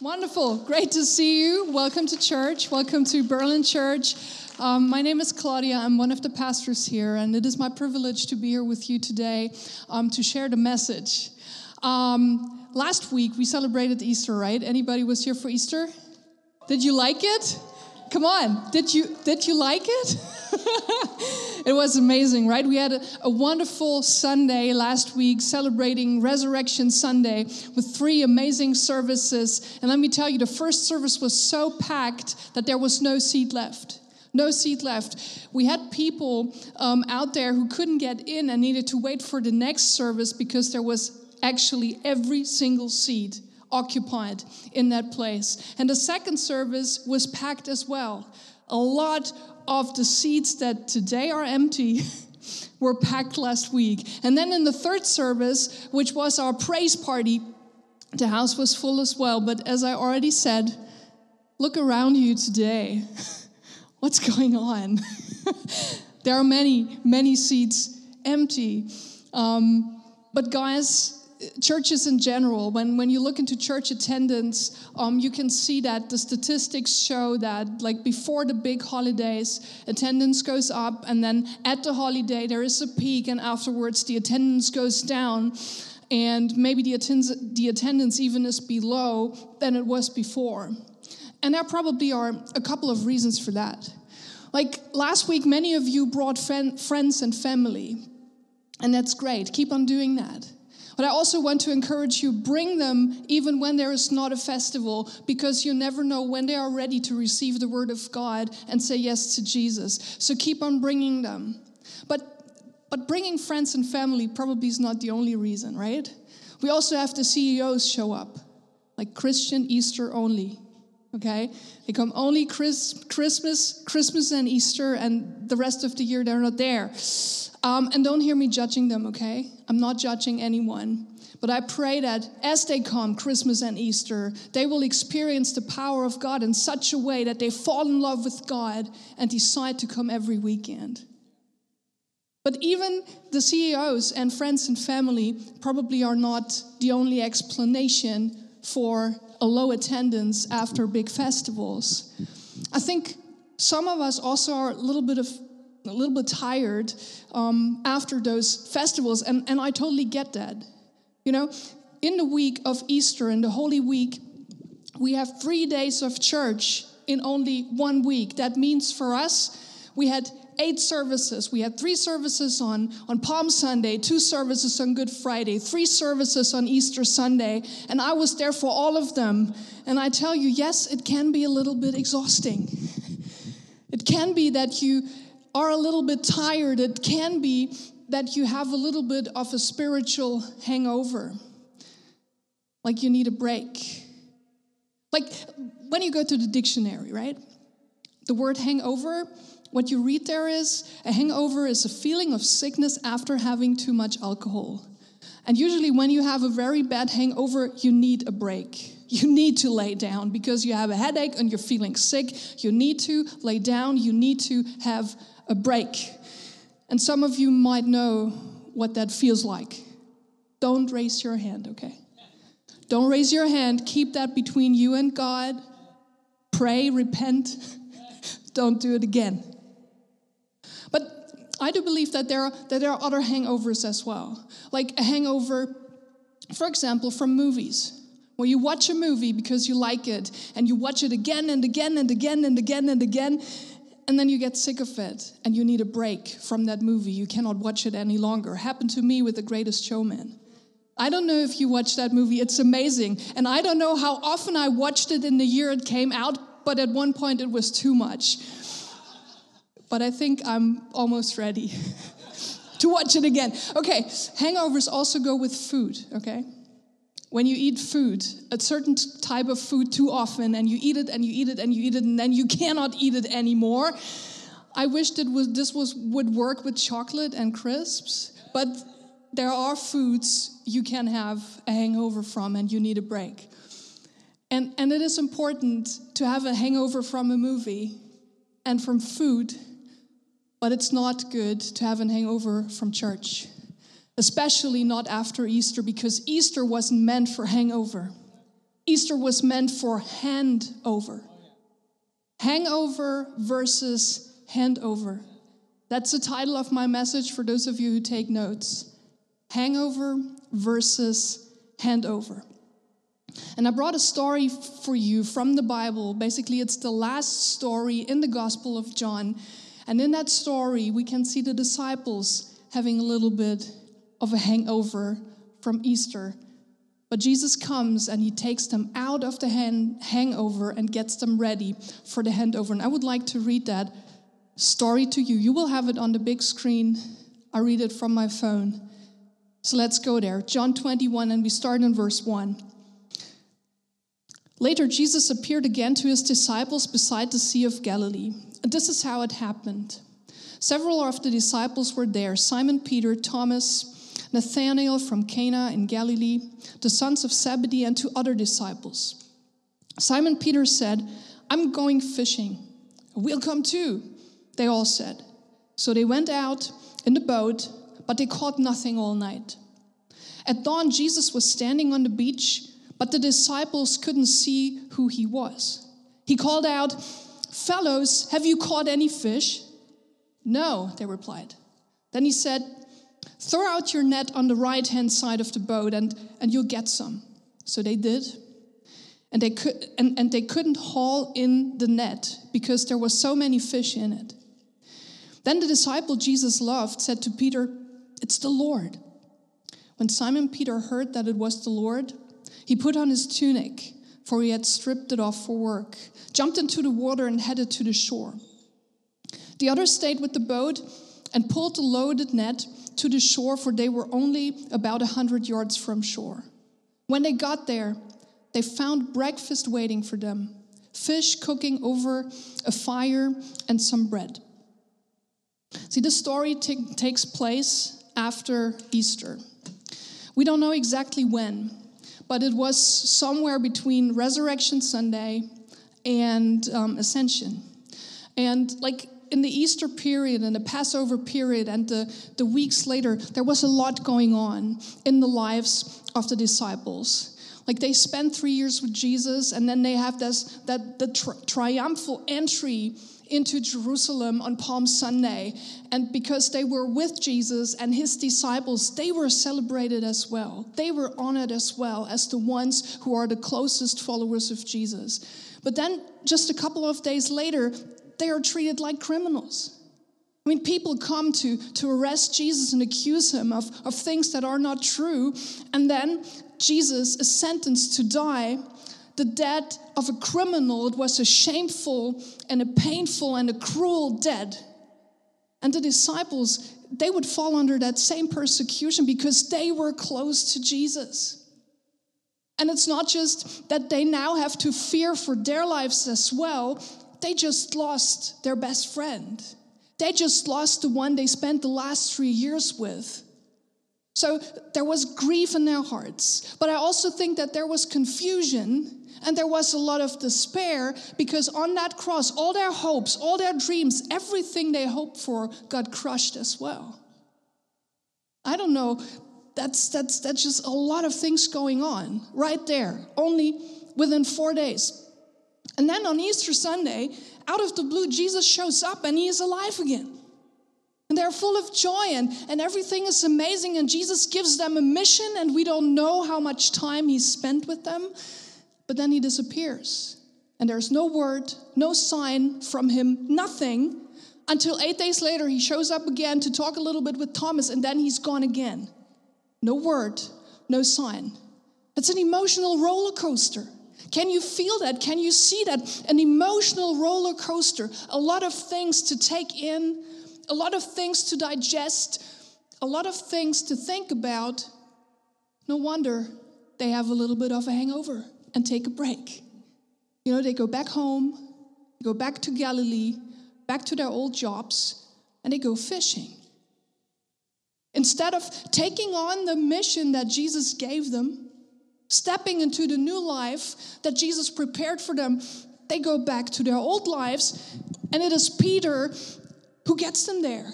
Wonderful. Great to see you. Welcome to church. Welcome to Berlin Church. Um, my name is Claudia. I'm one of the pastors here, and it is my privilege to be here with you today um, to share the message. Um, last week we celebrated Easter, right? Anybody was here for Easter? Did you like it? Come on. Did you did you like it? it was amazing, right? We had a, a, wonderful Sunday last week celebrating Resurrection Sunday with three amazing services. And let me tell you, the first service was so packed that there was no seat left. No seat left. We had people um, out there who couldn't get in and needed to wait for the next service because there was actually every single seat occupied in that place. And the second service was packed as well. A lot of the seats that today are empty were packed last week. And then in the third service, which was our praise party, the house was full as well. But as I already said, look around you today. What's going on? there are many, many seats empty. Um, but guys, churches in general, when, when you look into church attendance, um, you can see that the statistics show that, like before the big holidays, attendance goes up, and then at the holiday, there is a peak, and afterwards, the attendance goes down, and maybe the, the attendance even is below than it was before. And there probably are a couple of reasons for that. Like last week, many of you brought friends and family, and that's great. Keep on doing that. But I also want to encourage you bring them even when there is not a festival because you never know when they are ready to receive the word of God and say yes to Jesus. So keep on bringing them. But but bringing friends and family probably is not the only reason, right? We also have the CEOs show up, like Christmas Easter only. Okay? They come only Chris, Christmas, Christmas and Easter, and the rest of the year they're not there. Um, and don't hear me judging them, okay? I'm not judging anyone. But I pray that as they come, Christmas and Easter, they will experience the power of God in such a way that they fall in love with God and decide to come every weekend. But even the CEOs and friends and family probably are not the only explanation for a low attendance after big festivals. I think some of us also are a little bit of a little bit tired um, after those festivals, and, and I totally get that. You know, in the week of Easter, and the Holy Week, we have three days of church in only one week. That means for us, we had eight services. We had three services on, on Palm Sunday, two services on Good Friday, three services on Easter Sunday, and I was there for all of them. And I tell you, yes, it can be a little bit exhausting. It can be that you are a little bit tired, it can be that you have a little bit of a spiritual hangover. Like you need a break. Like when you go to the dictionary, right? The word hangover, what you read there is a hangover is a feeling of sickness after having too much alcohol. And usually, when you have a very bad hangover, you need a break. You need to lay down because you have a headache and you're feeling sick. You need to lay down. You need to have a break. And some of you might know what that feels like. Don't raise your hand, okay? Don't raise your hand. Keep that between you and God. Pray, repent. Don't do it again. I do believe that there, are, that there are other hangovers as well. Like a hangover, for example, from movies where you watch a movie because you like it and you watch it again and again and again and again and again and then you get sick of it and you need a break from that movie. You cannot watch it any longer. Happened to me with The Greatest Showman. I don't know if you watched that movie, it's amazing. And I don't know how often I watched it in the year it came out, but at one point it was too much. But I think I'm almost ready to watch it again. Okay, hangovers also go with food, okay? when you eat food, a certain type of food too often, and you eat it and you eat it and you eat it, and then you cannot eat it anymore. I wish that was, this was, would work with chocolate and crisps, but there are foods you can have a hangover from and you need a break. And, and it is important to have a hangover from a movie and from food, but it's not good to have a hangover from church especially not after Easter, because Easter wasn't meant for hangover. Easter was meant for handover. Hangover versus handover. That's the title of my message for those of you who take notes. Hangover versus handover. And I brought a story for you from the Bible. Basically, it's the last story in the Gospel of John. And in that story, we can see the disciples having a little bit of a hangover from Easter. But Jesus comes and he takes them out of the hangover and gets them ready for the handover. And I would like to read that story to you. You will have it on the big screen. I read it from my phone. So let's go there. John 21, and we start in verse 1. Later, Jesus appeared again to his disciples beside the Sea of Galilee. This is how it happened. Several of the disciples were there Simon Peter, Thomas, Nathanael from Cana in Galilee, the sons of Zebedee, and two other disciples. Simon Peter said, I'm going fishing. We'll come too, they all said. So they went out in the boat, but they caught nothing all night. At dawn, Jesus was standing on the beach, but the disciples couldn't see who he was. He called out, Fellows, have you caught any fish? No, they replied. Then he said, Throw out your net on the right hand side of the boat and, and you'll get some. So they did. And they, could, and, and they couldn't haul in the net because there were so many fish in it. Then the disciple Jesus loved said to Peter, It's the Lord. When Simon Peter heard that it was the Lord, he put on his tunic, for he had stripped it off for work, jumped into the water, and headed to the shore. The others stayed with the boat and pulled the loaded net to the shore, for they were only about a hundred yards from shore. When they got there, they found breakfast waiting for them fish cooking over a fire and some bread. See, the story t- takes place after Easter. We don't know exactly when, but it was somewhere between Resurrection Sunday and um, Ascension. And like in the Easter period and the Passover period and the, the weeks later, there was a lot going on in the lives of the disciples. Like they spent three years with Jesus, and then they have this that the tri- triumphal entry into Jerusalem on Palm Sunday. And because they were with Jesus and his disciples, they were celebrated as well. They were honored as well as the ones who are the closest followers of Jesus. But then, just a couple of days later, they are treated like criminals. I mean, people come to, to arrest Jesus and accuse him of, of things that are not true, and then Jesus is sentenced to die the death of a criminal. It was a shameful and a painful and a cruel death. And the disciples, they would fall under that same persecution because they were close to Jesus. And it's not just that they now have to fear for their lives as well, they just lost their best friend. They just lost the one they spent the last three years with. So there was grief in their hearts. But I also think that there was confusion and there was a lot of despair because on that cross, all their hopes, all their dreams, everything they hoped for got crushed as well. I don't know. That's, that's, that's just a lot of things going on right there, only within four days. And then on Easter Sunday, out of the blue, Jesus shows up and he is alive again. They're full of joy and, and everything is amazing. And Jesus gives them a mission, and we don't know how much time he spent with them. But then he disappears. And there's no word, no sign from him, nothing, until eight days later he shows up again to talk a little bit with Thomas, and then he's gone again. No word, no sign. It's an emotional roller coaster. Can you feel that? Can you see that? An emotional roller coaster, a lot of things to take in, a lot of things to digest, a lot of things to think about. No wonder they have a little bit of a hangover and take a break. You know, they go back home, go back to Galilee, back to their old jobs, and they go fishing. Instead of taking on the mission that Jesus gave them, stepping into the new life that Jesus prepared for them, they go back to their old lives, and it is Peter who gets them there.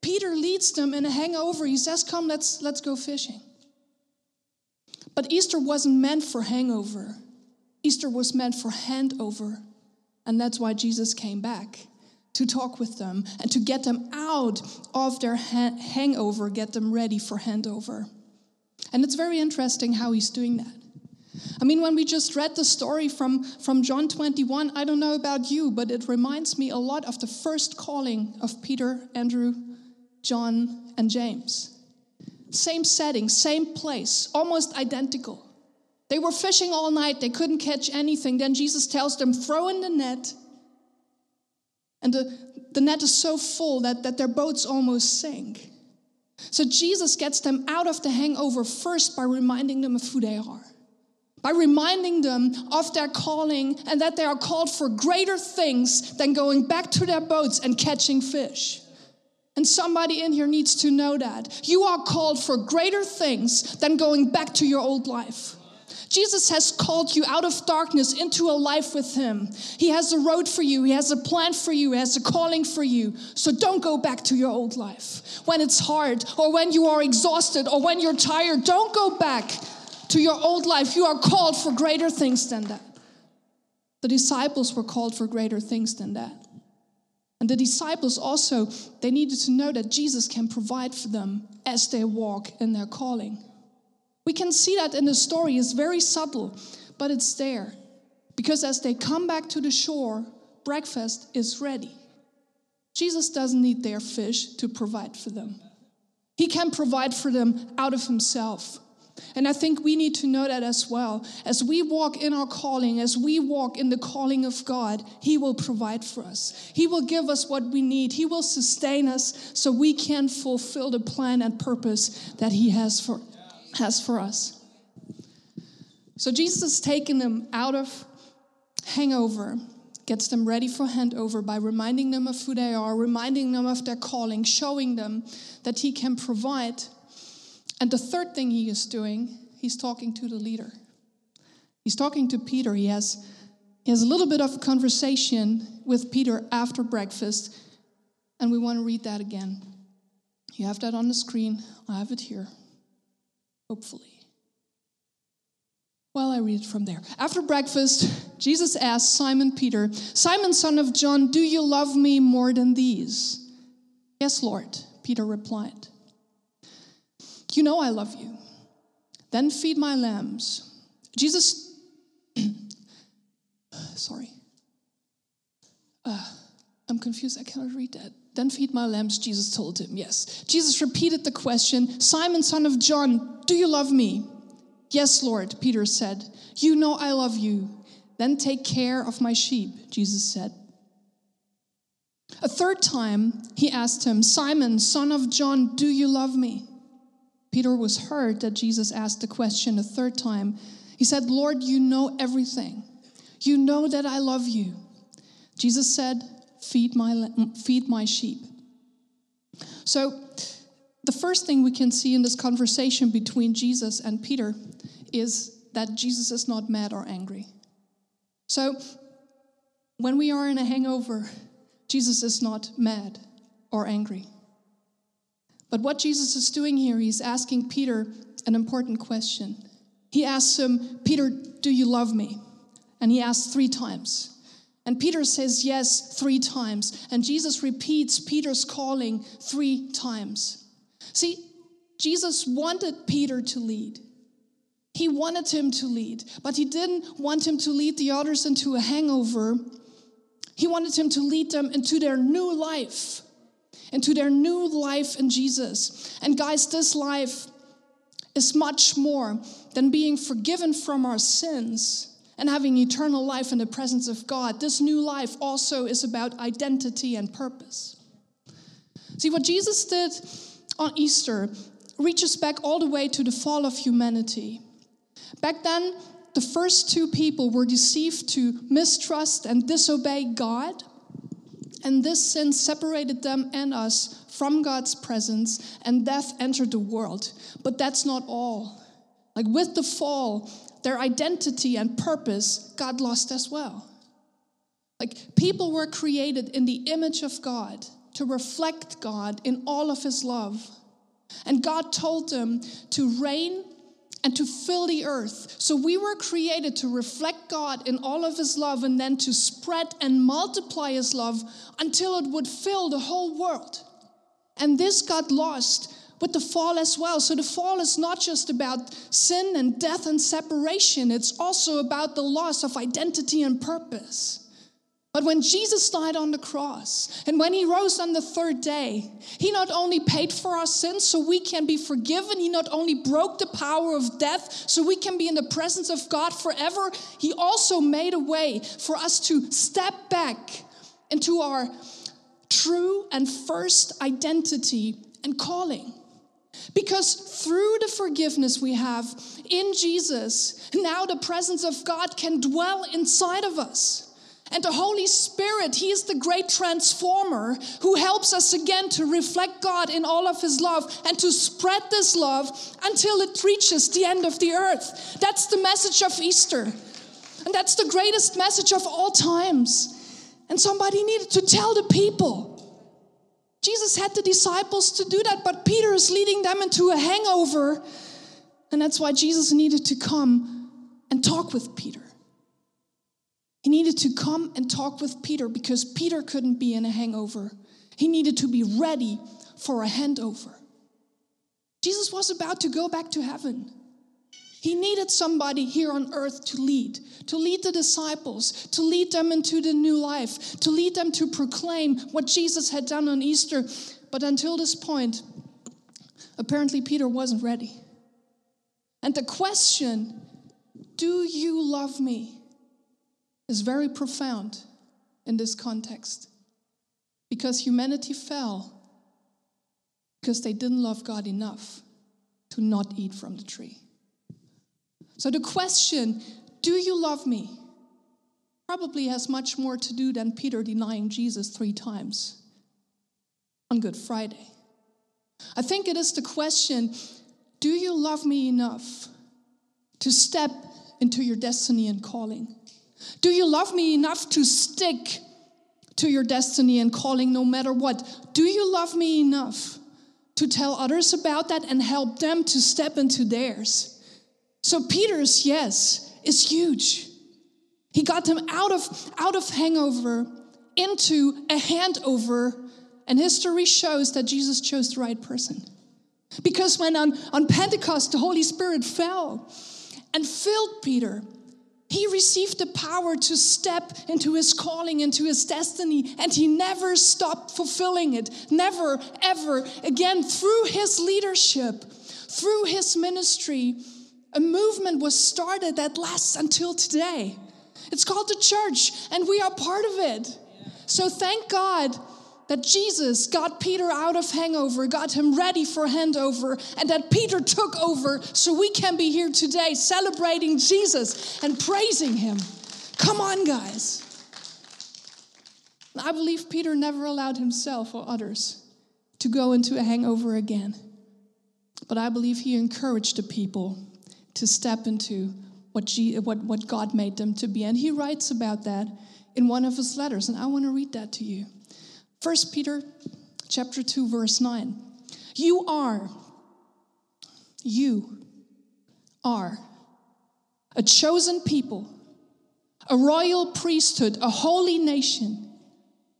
Peter leads them in a hangover. He says, Come, let's, let's go fishing. But Easter wasn't meant for hangover, Easter was meant for handover. And that's why Jesus came back to talk with them and to get them out of their ha- hangover, get them ready for handover. And it's very interesting how he's doing that. I mean, when we just read the story from, from John 21, I don't know about you, but it reminds me a lot of the first calling of Peter, Andrew, John, and James. Same setting, same place, almost identical. They were fishing all night, they couldn't catch anything. Then Jesus tells them, throw in the net. And the, the net is so full that, that their boats almost sink. So Jesus gets them out of the hangover first by reminding them of who they are by reminding them of their calling and that they are called for greater things than going back to their boats and catching fish. And somebody in here needs to know that. You are called for greater things than going back to your old life. Jesus has called you out of darkness into a life with Him. He has a road for you, He has a plan for you, He has a calling for you. So don't go back to your old life. When it's hard, or when you are exhausted, or when you're tired, don't go back to your old life. You are called for greater things than that. The disciples were called for greater things than that. And the disciples also, they needed to know that Jesus can provide for them as they walk in their calling. We can see that in the story. It's very subtle, but it's there. Because as they come back to the shore, breakfast is ready. Jesus doesn't need their fish to provide for them. He can provide for them out of himself. And I think we need to know that as well. As we walk in our calling, as we walk in the calling of God, He will provide for us. He will give us what we need. He will sustain us so we can fulfill the plan and purpose that He has for, has for us. So Jesus has taken them out of hangover, gets them ready for handover by reminding them of who they are, reminding them of their calling, showing them that He can provide and the third thing he is doing, he's talking to the leader. He's talking to Peter. He has, he has a little bit of a conversation with Peter after breakfast, and we want to read that again. You have that on the screen. I have it here, hopefully. Well, I read it from there. After breakfast, Jesus asked Simon Peter, Simon, son of John, do you love me more than these? Yes, Lord, Peter replied. You know I love you. Then feed my lambs. Jesus, sorry. Uh, I'm confused. I cannot read that. Then feed my lambs, Jesus told him. Yes. Jesus repeated the question Simon, son of John, do you love me? Yes, Lord, Peter said. You know I love you. Then take care of my sheep, Jesus said. A third time, he asked him, Simon, son of John, do you love me? Peter was hurt that Jesus asked the question a third time. He said, Lord, you know everything. You know that I love you. Jesus said, Feed my, feed my sheep. So, the first thing we can see in this conversation between Jesus and Peter is that Jesus is not mad or angry. So, when we are in a hangover, Jesus is not mad or angry. But what Jesus is doing here, he's asking Peter an important question. He asks him, Peter, do you love me? And he asks three times. And Peter says yes three times. And Jesus repeats Peter's calling three times. See, Jesus wanted Peter to lead. He wanted him to lead, but he didn't want him to lead the others into a hangover. He wanted him to lead them into their new life into their new life in Jesus. And guys, this life is much more than being forgiven from our sins and having eternal life in the presence of God. This new life also is about identity and purpose. See, what Jesus did on Easter reaches back all the way to the fall of humanity. Back then, the first two people were deceived to mistrust and disobey God and this sin separated them and us from God's presence, and death entered the world. But that's not all. Like with the fall, their identity and purpose God lost as well. Like people were created in the image of God to reflect God in all of his love. And God told them to reign and to fill the earth. So we were created to reflect God in all of His love and then to spread and multiply His love until it would fill the whole world. And this got lost with the fall as well. So the fall is not just about sin and death and separation, it's also about the loss of identity and purpose. But when Jesus died on the cross and when he rose on the third day, he not only paid for our sins so we can be forgiven, he not only broke the power of death so we can be in the presence of God forever, he also made a way for us to step back into our true and first identity and calling. Because through the forgiveness we have in Jesus, now the presence of God can dwell inside of us. And the Holy Spirit, He is the great transformer who helps us again to reflect God in all of His love and to spread this love until it reaches the end of the earth. That's the message of Easter. And that's the greatest message of all times. And somebody needed to tell the people. Jesus had the disciples to do that, but Peter is leading them into a hangover. And that's why Jesus needed to come and talk with Peter. He needed to come and talk with Peter because Peter couldn't be in a hangover. He needed to be ready for a handover. Jesus was about to go back to heaven. He needed somebody here on earth to lead, to lead the disciples, to lead them into the new life, to lead them to proclaim what Jesus had done on Easter. But until this point, apparently Peter wasn't ready. And the question, do you love me? Is very profound in this context because humanity fell because they didn't love God enough to not eat from the tree. So the question, do you love me? Probably has much more to do than Peter denying Jesus three times on Good Friday. I think it is the question, do you love me enough to step into your destiny and calling? Do you love me enough to stick to your destiny and calling no matter what? Do you love me enough to tell others about that and help them to step into theirs? So Peter's yes is huge. He got them out of out of hangover into a handover and history shows that Jesus chose the right person. Because when on, on Pentecost the Holy Spirit fell and filled Peter, he received the power to step into his calling, into his destiny, and he never stopped fulfilling it. Never, ever again. Through his leadership, through his ministry, a movement was started that lasts until today. It's called the church, and we are part of it. So thank God that Jesus got Peter out of hangover, got him ready for handover, and that Peter took over so we can be here today celebrating Jesus and praising him. Come on, guys. I believe Peter never allowed himself or others to go into a hangover again. But I believe he encouraged the people to step into what, G, what, what God made them to be. And he writes about that in one of his letters, and I want to read that to you. 1 Peter chapter 2 verse 9. You are you are a chosen people, a royal priesthood, a holy nation,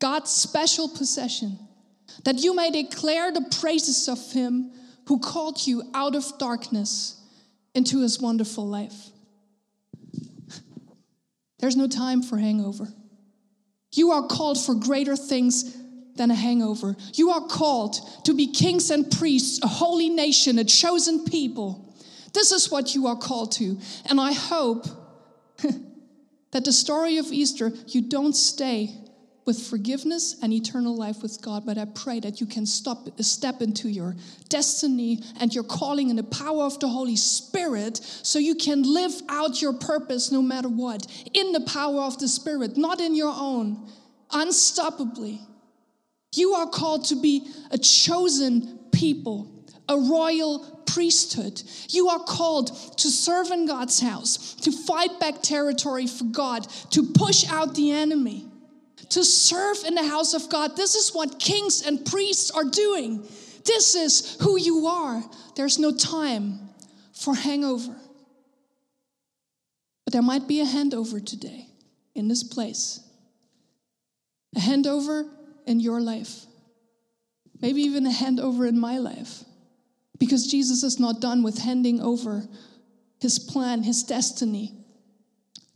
God's special possession, that you may declare the praises of him who called you out of darkness into his wonderful life. There's no time for hangover. You are called for greater things than a hangover. You are called to be kings and priests, a holy nation, a chosen people. This is what you are called to. And I hope that the story of Easter, you don't stay with forgiveness and eternal life with God, but I pray that you can stop, step into your destiny and your calling in the power of the Holy Spirit so you can live out your purpose no matter what, in the power of the Spirit, not in your own, unstoppably. You are called to be a chosen people, a royal priesthood. You are called to serve in God's house, to fight back territory for God, to push out the enemy, to serve in the house of God. This is what kings and priests are doing. This is who you are. There's no time for hangover. But there might be a handover today in this place. A handover in your life. Maybe even a handover in my life. Because Jesus is not done with handing over his plan, his destiny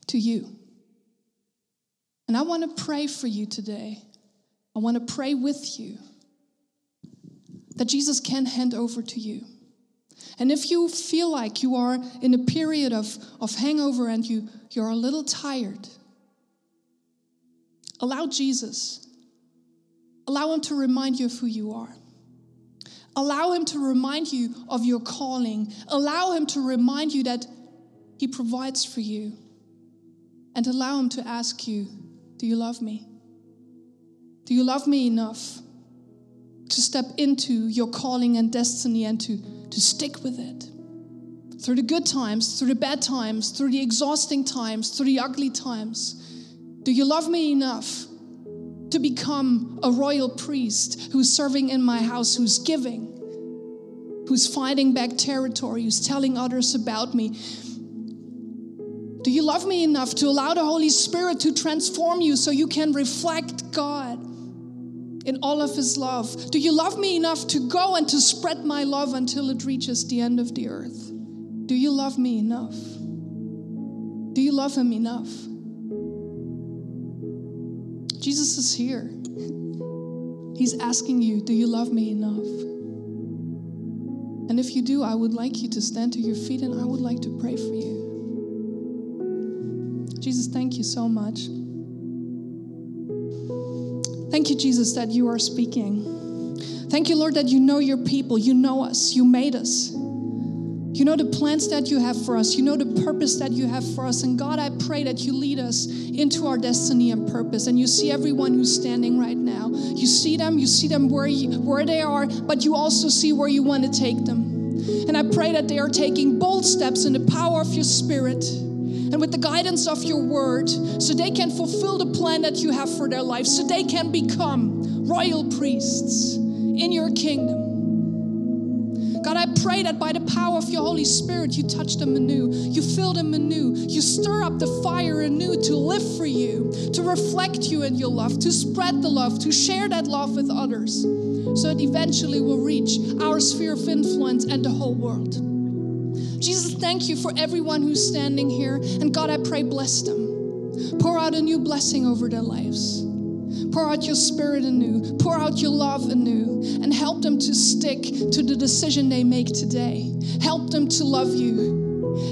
to you. And I want to pray for you today. I want to pray with you that Jesus can hand over to you. And if you feel like you are in a period of, of hangover and you, you're a little tired, allow Jesus, allow Him to remind you of who you are. Allow Him to remind you of your calling. Allow Him to remind you that He provides for you. And allow Him to ask you, Do you love me? Do you love me enough to step into your calling and destiny and to, to stick with it? Through the good times, through the bad times, through the exhausting times, through the ugly times. Do you love me enough to become a royal priest who's serving in my house, who's giving, who's fighting back territory, who's telling others about me? Do you love me enough to allow the Holy Spirit to transform you so you can reflect God in all of His love? Do you love me enough to go and to spread my love until it reaches the end of the earth? Do you love me enough? Do you love Him enough? Jesus is here. He's asking you, Do you love me enough? And if you do, I would like you to stand to your feet and I would like to pray for you. Jesus, thank you so much. Thank you, Jesus, that you are speaking. Thank you, Lord, that you know your people. You know us. You made us. You know the plans that you have for us. You know the purpose that you have for us. And God, I pray that you lead us into our destiny and purpose. And you see everyone who's standing right now. You see them, you see them where, you, where they are, but you also see where you want to take them. And I pray that they are taking bold steps in the power of your spirit and with the guidance of your word so they can fulfill the plan that you have for their life, so they can become royal priests in your kingdom. God, I pray that by the power of your Holy Spirit, you touch them anew, you fill them anew, you stir up the fire anew to live for you, to reflect you in your love, to spread the love, to share that love with others, so it eventually we'll reach our sphere of influence and the whole world. Jesus, thank you for everyone who's standing here. And God, I pray, bless them. Pour out a new blessing over their lives. Pour out your spirit anew. Pour out your love anew. And help them to stick to the decision they make today. Help them to love you.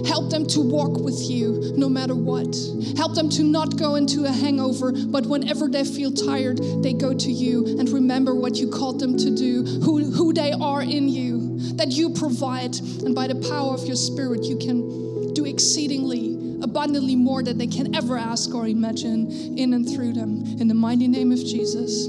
Help them to walk with you no matter what. Help them to not go into a hangover, but whenever they feel tired, they go to you and remember what you called them to do, who, who they are in you, that you provide. And by the power of your spirit, you can do exceedingly, abundantly more than they can ever ask or imagine in and through them. In the mighty name of Jesus.